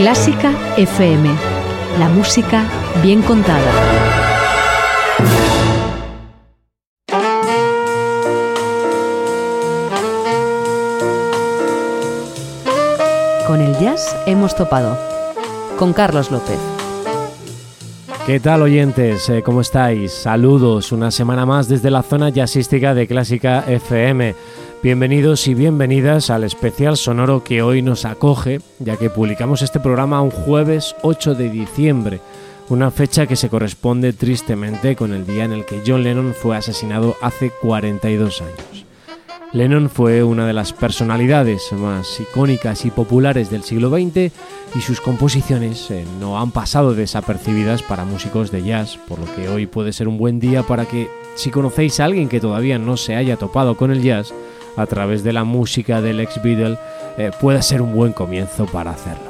Clásica FM. La música bien contada. Con el jazz hemos topado. Con Carlos López. ¿Qué tal oyentes? Eh, ¿Cómo estáis? Saludos una semana más desde la zona jazzística de Clásica FM. Bienvenidos y bienvenidas al especial sonoro que hoy nos acoge, ya que publicamos este programa un jueves 8 de diciembre, una fecha que se corresponde tristemente con el día en el que John Lennon fue asesinado hace 42 años. Lennon fue una de las personalidades más icónicas y populares del siglo XX y sus composiciones eh, no han pasado desapercibidas para músicos de jazz, por lo que hoy puede ser un buen día para que, si conocéis a alguien que todavía no se haya topado con el jazz, a través de la música del ex Beatle eh, puede ser un buen comienzo para hacerlo.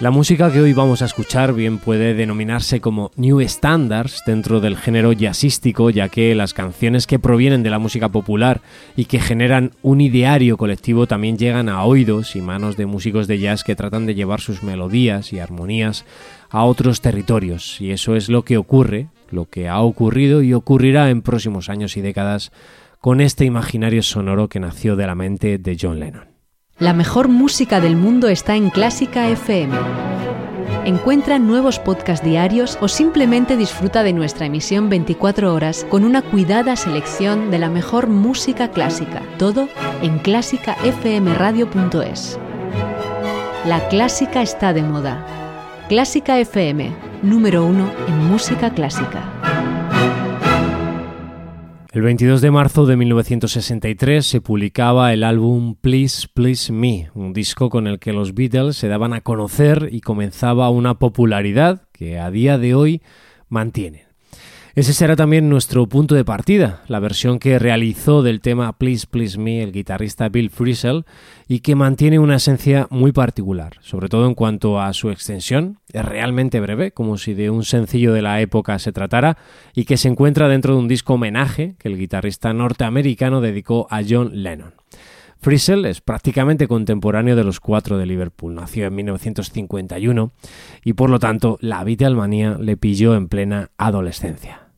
La música que hoy vamos a escuchar bien puede denominarse como New Standards dentro del género jazzístico, ya que las canciones que provienen de la música popular y que generan un ideario colectivo también llegan a oídos y manos de músicos de jazz que tratan de llevar sus melodías y armonías a otros territorios. Y eso es lo que ocurre, lo que ha ocurrido y ocurrirá en próximos años y décadas con este imaginario sonoro que nació de la mente de John Lennon. La mejor música del mundo está en Clásica FM. Encuentra nuevos podcasts diarios o simplemente disfruta de nuestra emisión 24 horas con una cuidada selección de la mejor música clásica. Todo en clásicafmradio.es. La clásica está de moda. Clásica FM, número uno en música clásica. El 22 de marzo de 1963 se publicaba el álbum Please Please Me, un disco con el que los Beatles se daban a conocer y comenzaba una popularidad que a día de hoy mantienen. Ese será también nuestro punto de partida, la versión que realizó del tema Please Please Me el guitarrista Bill Frisell y que mantiene una esencia muy particular, sobre todo en cuanto a su extensión, es realmente breve, como si de un sencillo de la época se tratara, y que se encuentra dentro de un disco homenaje que el guitarrista norteamericano dedicó a John Lennon. Frisell es prácticamente contemporáneo de los cuatro de Liverpool. Nació en 1951 y por lo tanto la Beatlemanía le pilló en plena adolescencia.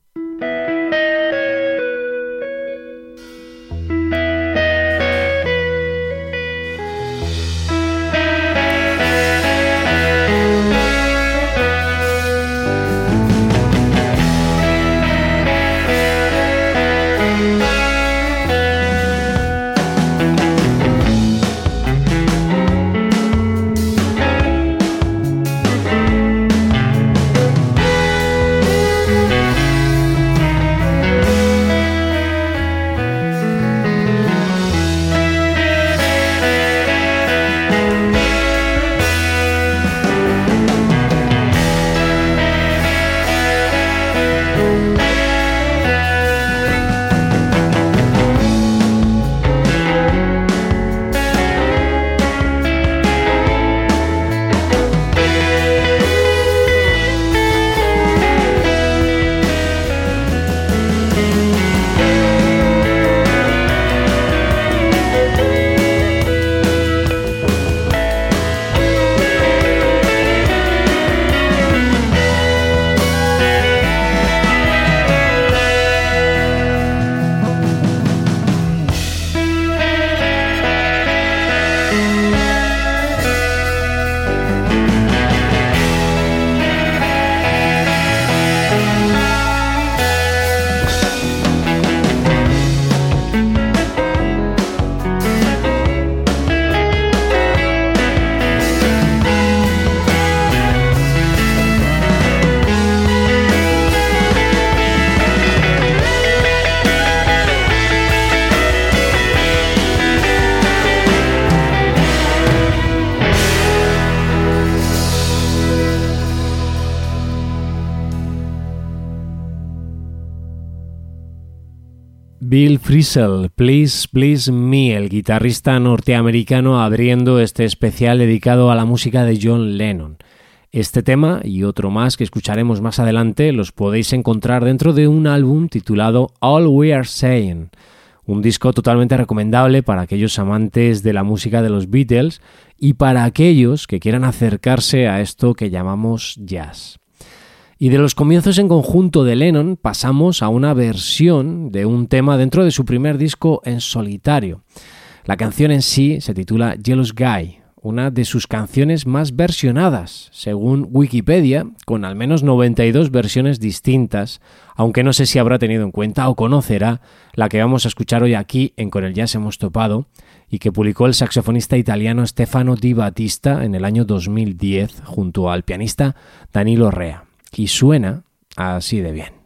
Bill Frisell, Please Please Me, el guitarrista norteamericano abriendo este especial dedicado a la música de John Lennon. Este tema y otro más que escucharemos más adelante los podéis encontrar dentro de un álbum titulado All We Are Saying, un disco totalmente recomendable para aquellos amantes de la música de los Beatles y para aquellos que quieran acercarse a esto que llamamos jazz. Y de los comienzos en conjunto de Lennon pasamos a una versión de un tema dentro de su primer disco en solitario. La canción en sí se titula Jealous Guy, una de sus canciones más versionadas, según Wikipedia, con al menos 92 versiones distintas, aunque no sé si habrá tenido en cuenta o conocerá la que vamos a escuchar hoy aquí en Con el Jazz hemos topado y que publicó el saxofonista italiano Stefano Di Battista en el año 2010 junto al pianista Danilo Rea. Y suena así de bien.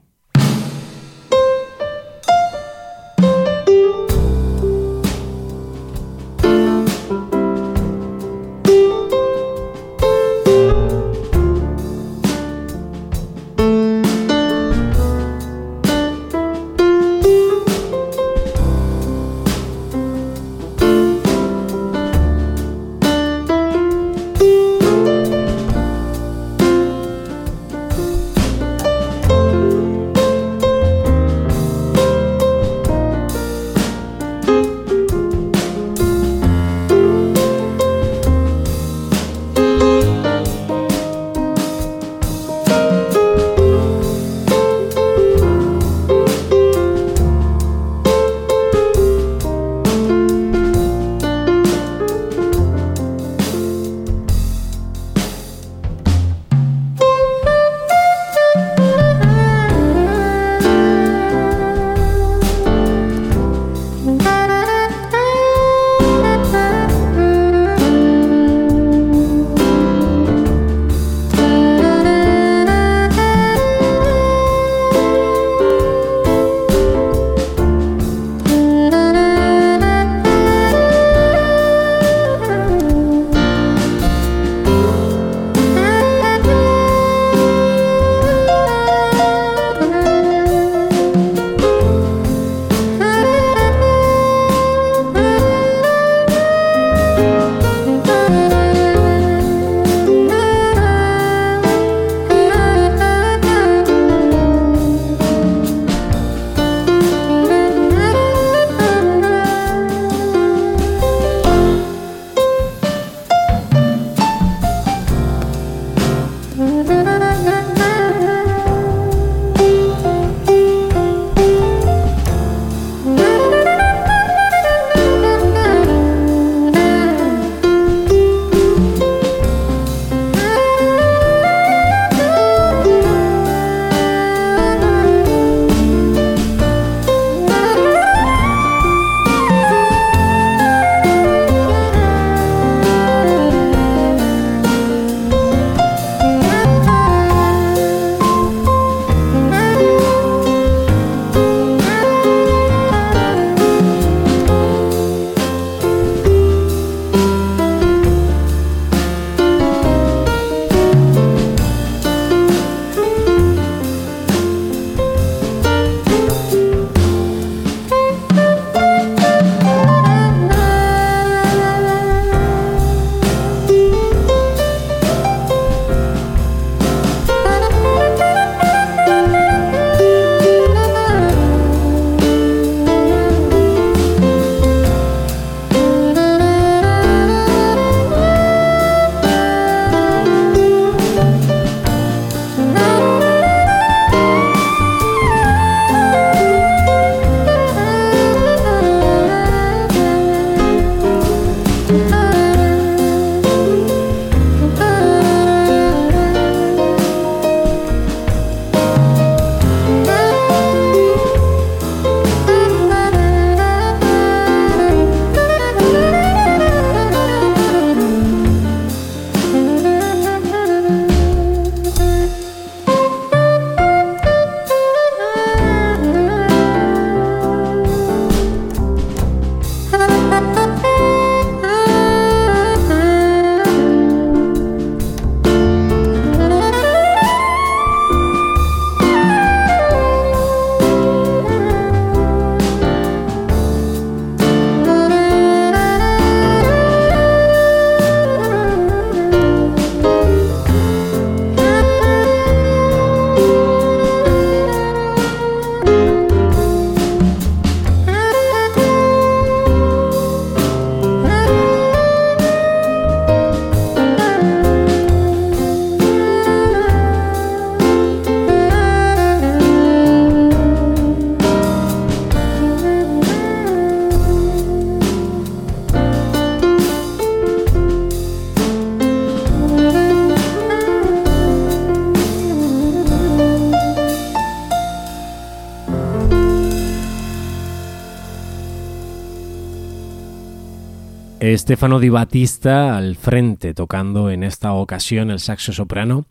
Stefano Di Battista al frente, tocando en esta ocasión el saxo soprano,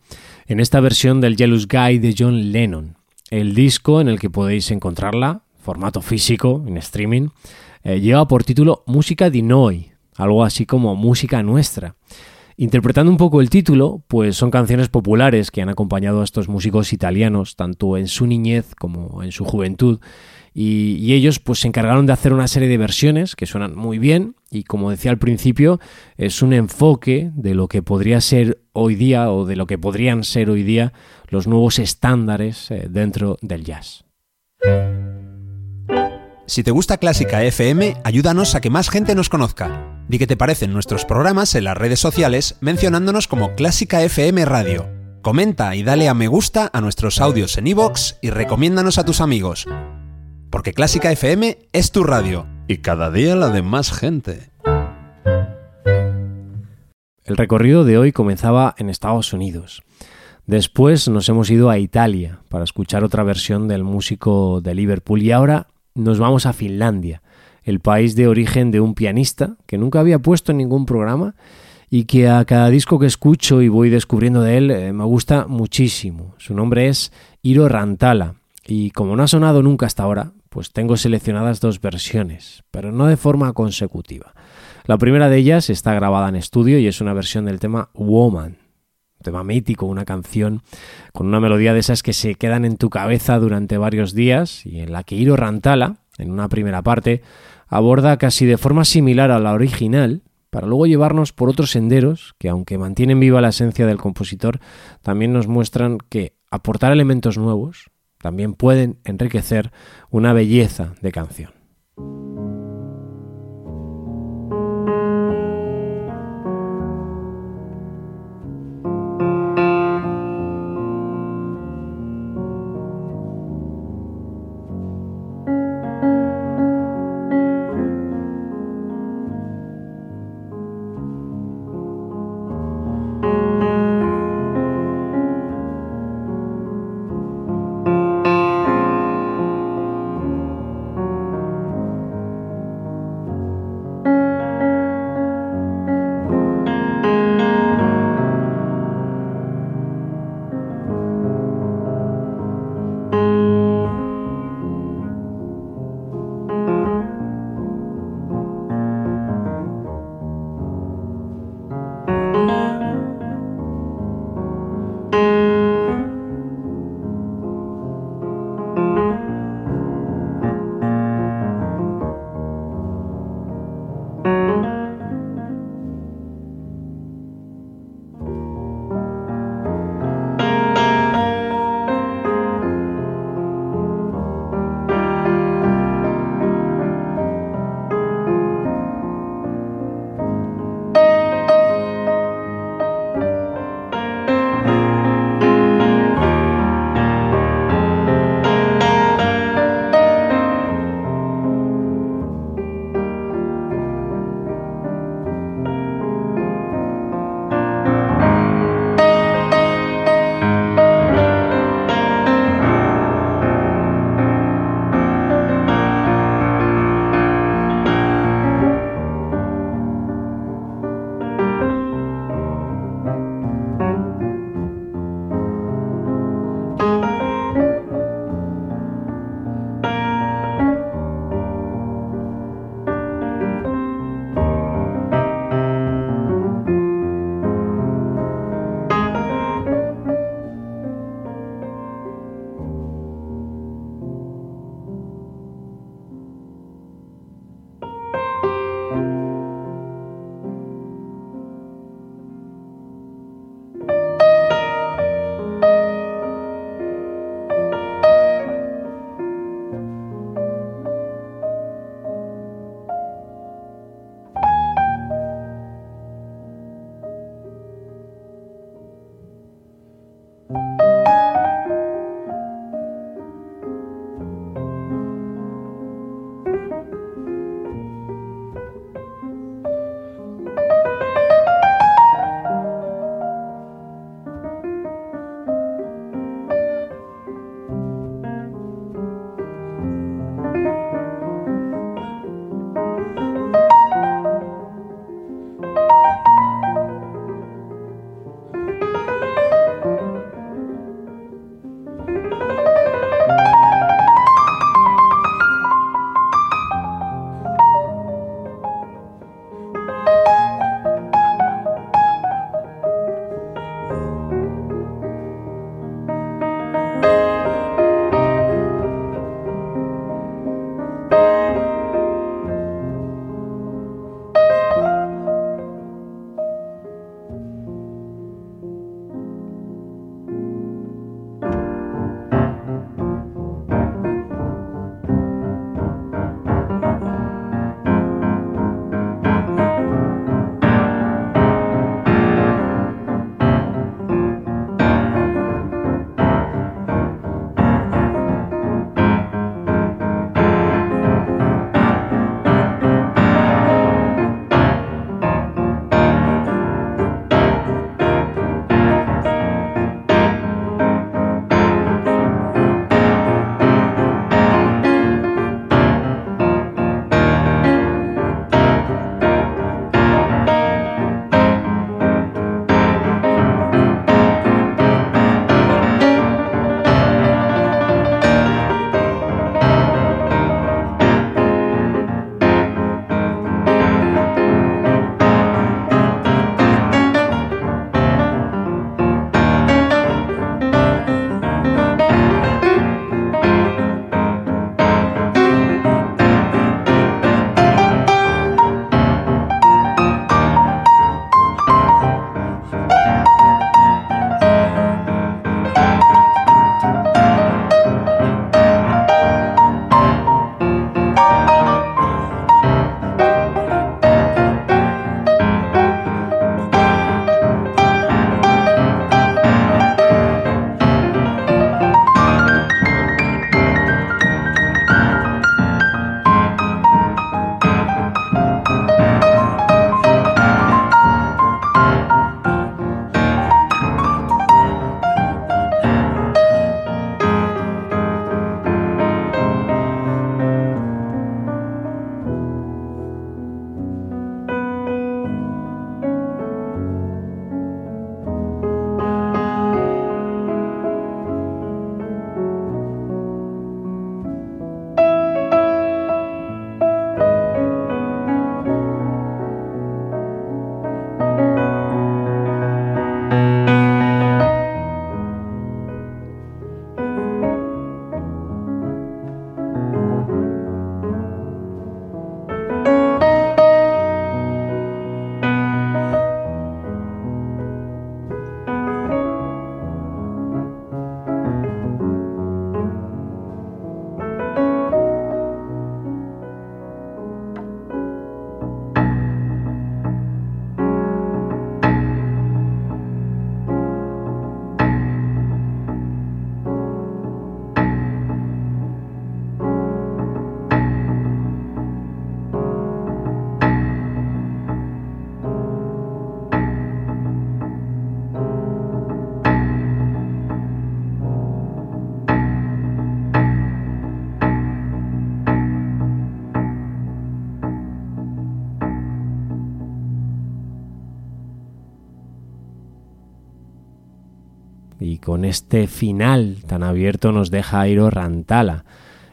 en esta versión del Jealous Guy de John Lennon. El disco en el que podéis encontrarla, formato físico, en streaming, eh, lleva por título Música di Noi, algo así como Música Nuestra. Interpretando un poco el título, pues son canciones populares que han acompañado a estos músicos italianos, tanto en su niñez como en su juventud, y, ellos pues se encargaron de hacer una serie de versiones que suenan muy bien y como decía al principio es un enfoque de lo que podría ser hoy día o de lo que podrían ser hoy día los nuevos estándares eh, dentro del jazz. Si te gusta Clásica FM, ayúdanos a que más gente nos conozca. Di que te parecen nuestros programas en las redes sociales mencionándonos como Clásica FM Radio. Comenta y dale a me gusta a nuestros audios en iVoox y recomiéndanos a tus amigos porque Clásica FM es tu radio y cada día la de más gente. El recorrido de hoy comenzaba en Estados Unidos. Después nos hemos ido a Italia para escuchar otra versión del músico de Liverpool y ahora nos vamos a Finlandia, el país de origen de un pianista que nunca había puesto en ningún programa y que a cada disco que escucho y voy descubriendo de él eh, me gusta muchísimo. Su nombre es Iro Rantala y como no ha sonado nunca hasta ahora, pues tengo seleccionadas dos versiones, pero no de forma consecutiva. La primera de ellas está grabada en estudio y es una versión del tema Woman, tema mítico, una canción con una melodía de esas que se quedan en tu cabeza durante varios días y en la que Iro Rantala, en una primera parte, aborda casi de forma similar a la original, para luego llevarnos por otros senderos que, aunque mantienen viva la esencia del compositor, también nos muestran que aportar elementos nuevos, también pueden enriquecer una belleza de canción. Con este final tan abierto nos deja Airo Rantala.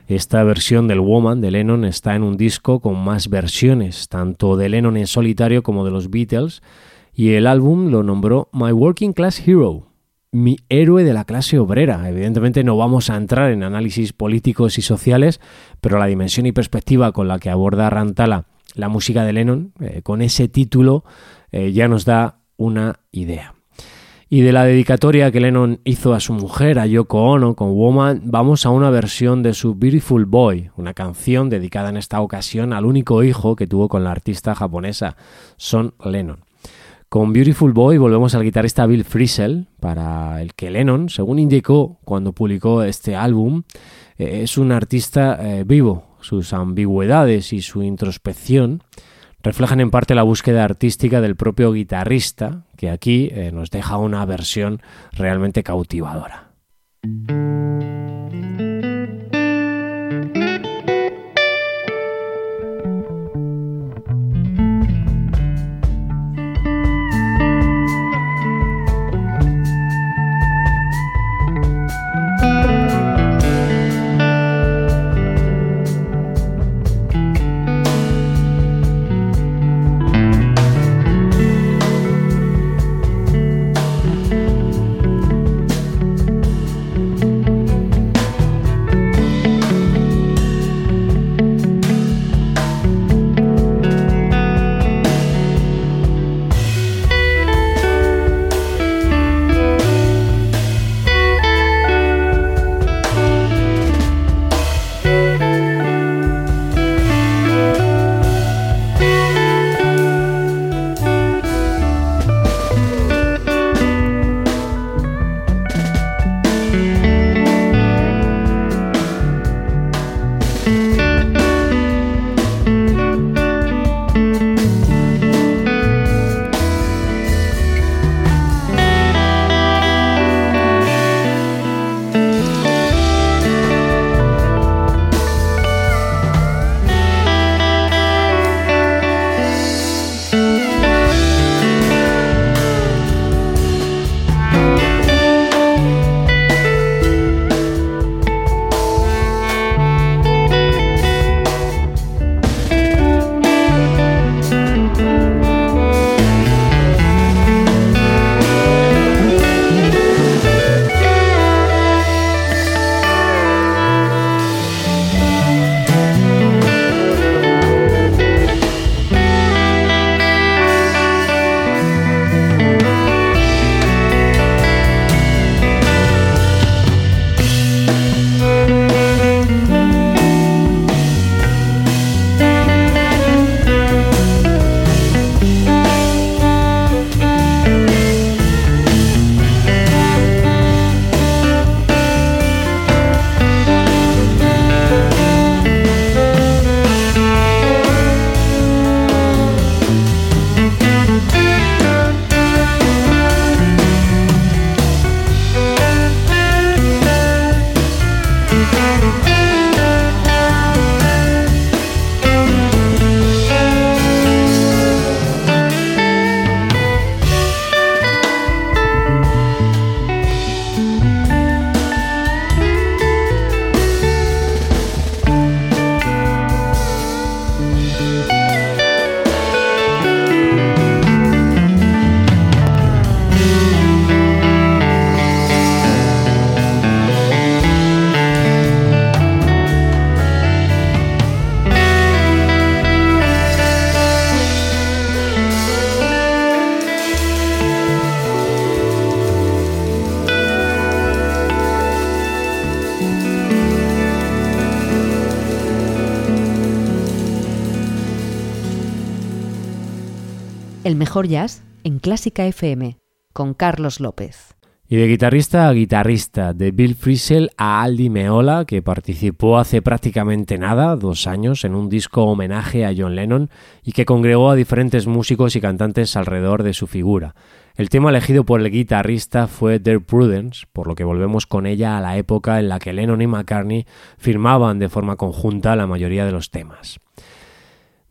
Esta versión del Woman de Lennon está en un disco con más versiones, tanto de Lennon en solitario como de los Beatles, y el álbum lo nombró My Working Class Hero, mi héroe de la clase obrera. Evidentemente no vamos a entrar en análisis políticos y sociales, pero la dimensión y perspectiva con la que aborda Rantala la música de Lennon, eh, con ese título, eh, ya nos da una idea. Y de la dedicatoria que Lennon hizo a su mujer, a Yoko Ono, con Woman, vamos a una versión de su Beautiful Boy, una canción dedicada en esta ocasión al único hijo que tuvo con la artista japonesa, Son Lennon. Con Beautiful Boy volvemos al guitarrista Bill Frisell, para el que Lennon, según indicó cuando publicó este álbum, eh, es un artista eh, vivo. Sus ambigüedades y su introspección reflejan en parte la búsqueda artística del propio guitarrista, que aquí eh, nos deja una versión realmente cautivadora. Jazz en Clásica FM con Carlos López. Y de guitarrista a guitarrista, de Bill Frisell a Aldi Meola, que participó hace prácticamente nada, dos años, en un disco homenaje a John Lennon y que congregó a diferentes músicos y cantantes alrededor de su figura. El tema elegido por el guitarrista fue Dear Prudence, por lo que volvemos con ella a la época en la que Lennon y McCartney firmaban de forma conjunta la mayoría de los temas.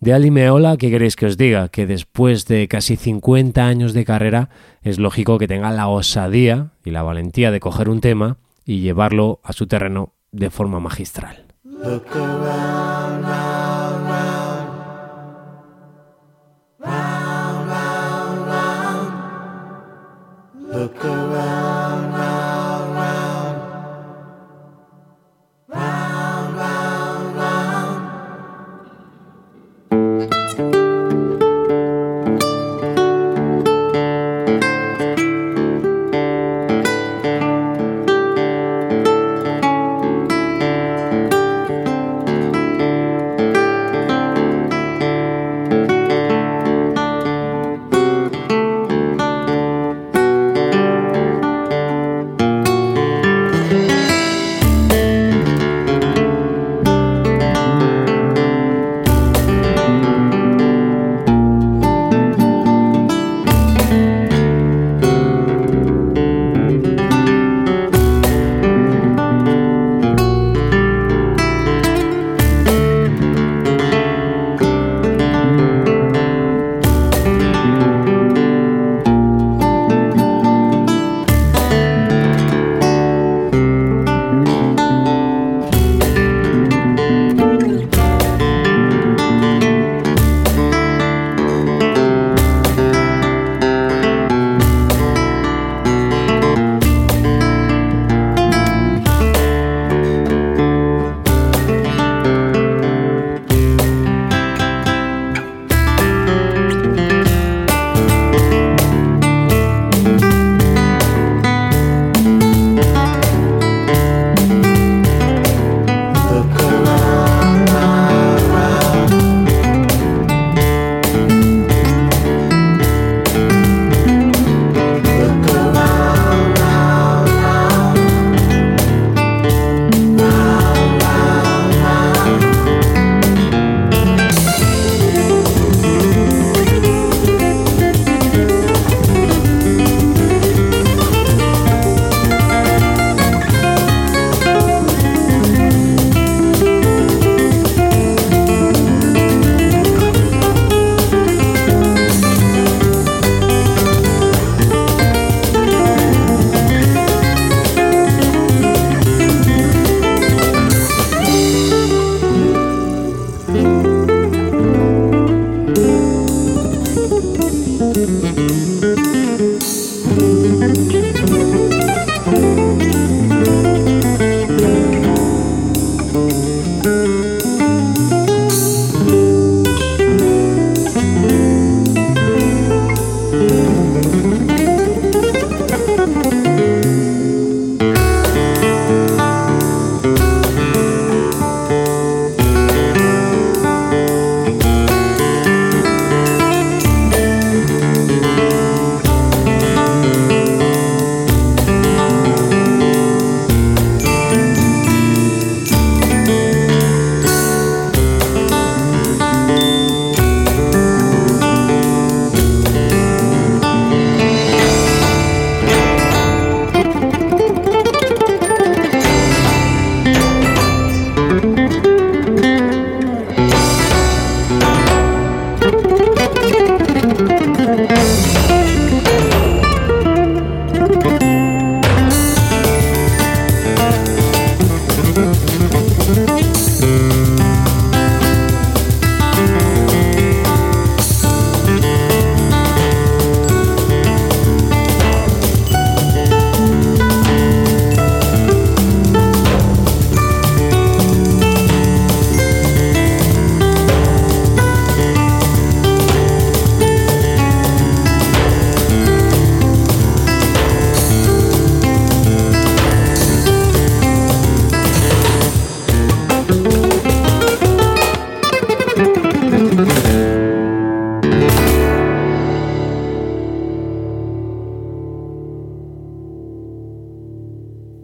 De Ali Meola, ¿qué queréis que os diga? Que después de casi 50 años de carrera es lógico que tenga la osadía y la valentía de coger un tema y llevarlo a su terreno de forma magistral.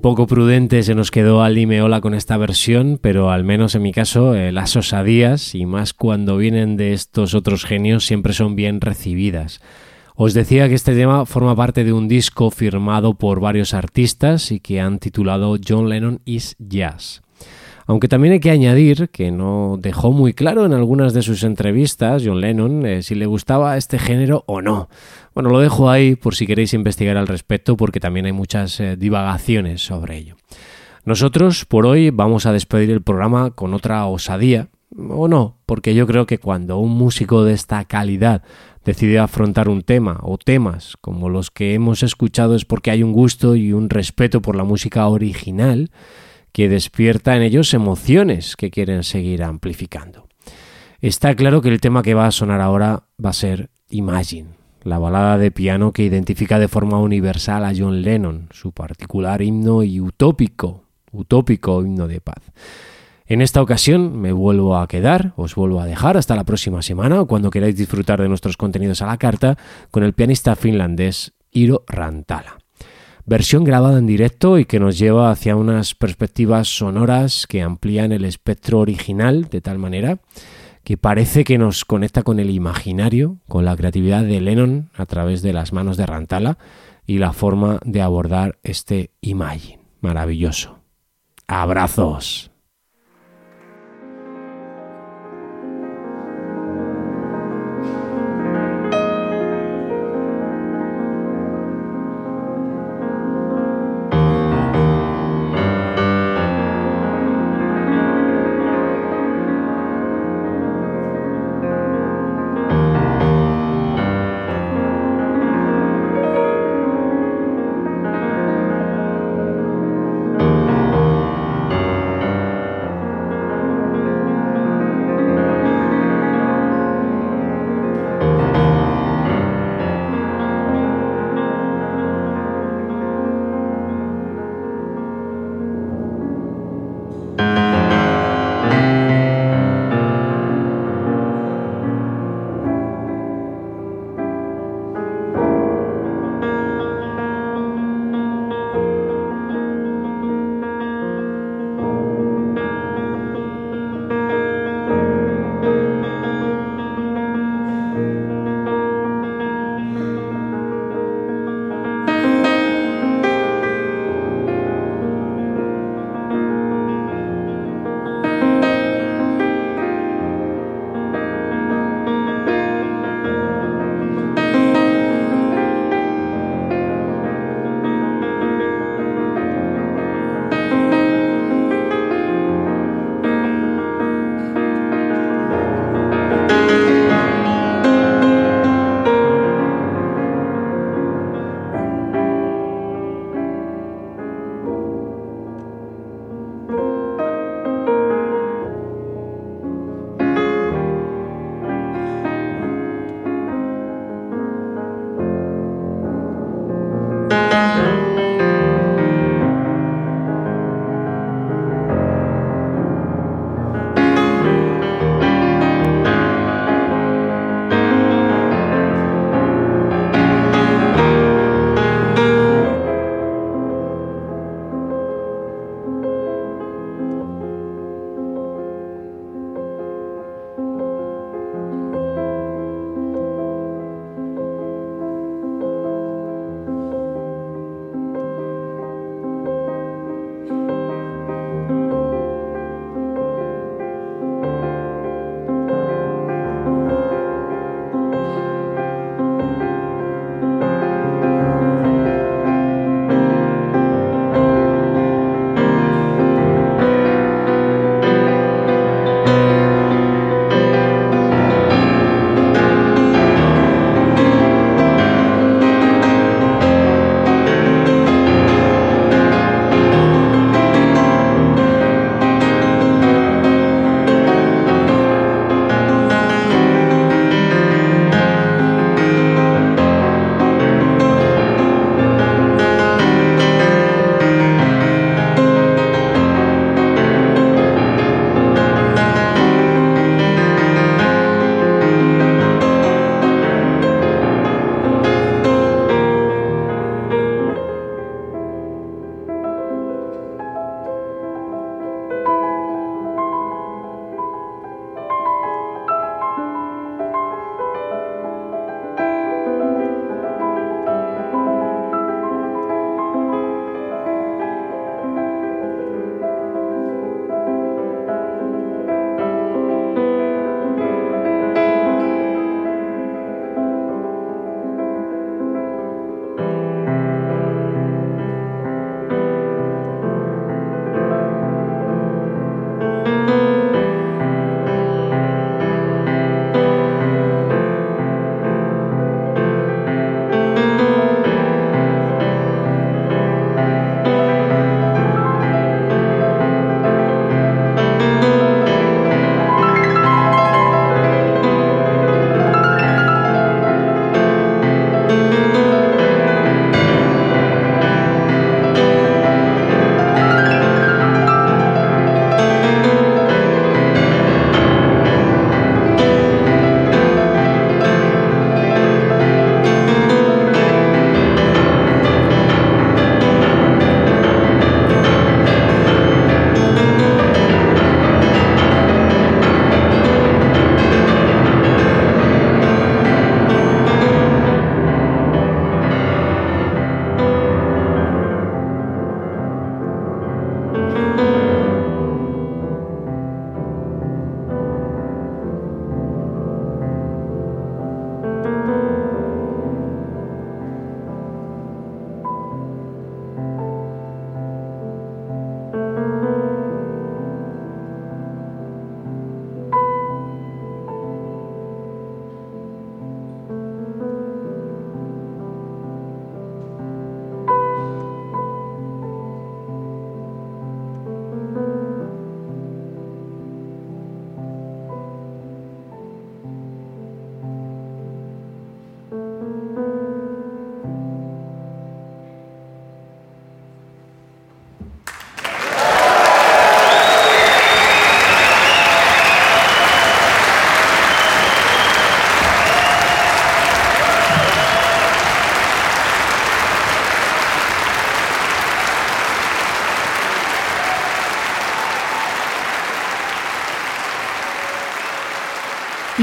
Poco prudente se nos quedó Ali Meola con esta versión, pero al menos en mi caso eh, las osadías, y más cuando vienen de estos otros genios, siempre son bien recibidas. Os decía que este tema forma parte de un disco firmado por varios artistas y que han titulado John Lennon is Jazz. Aunque también hay que añadir que no dejó muy claro en algunas de sus entrevistas, John Lennon, eh, si le gustaba este género o no. Bueno, lo dejo ahí por si queréis investigar al respecto, porque también hay muchas eh, divagaciones sobre ello. Nosotros por hoy vamos a despedir el programa con otra osadía, o no, porque yo creo que cuando un músico de esta calidad decide afrontar un tema o temas como los que hemos escuchado es porque hay un gusto y un respeto por la música original que despierta en ellos emociones que quieren seguir amplificando. Está claro que el tema que va a sonar ahora va a ser Imagine, la balada de piano que identifica de forma universal a John Lennon, su particular himno y utópico, utópico himno de paz. En esta ocasión me vuelvo a quedar, os vuelvo a dejar hasta la próxima semana o cuando queráis disfrutar de nuestros contenidos a la carta con el pianista finlandés Iro Rantala. Versión grabada en directo y que nos lleva hacia unas perspectivas sonoras que amplían el espectro original de tal manera que parece que nos conecta con el imaginario, con la creatividad de Lennon a través de las manos de Rantala y la forma de abordar este Imagine. Maravilloso. Abrazos.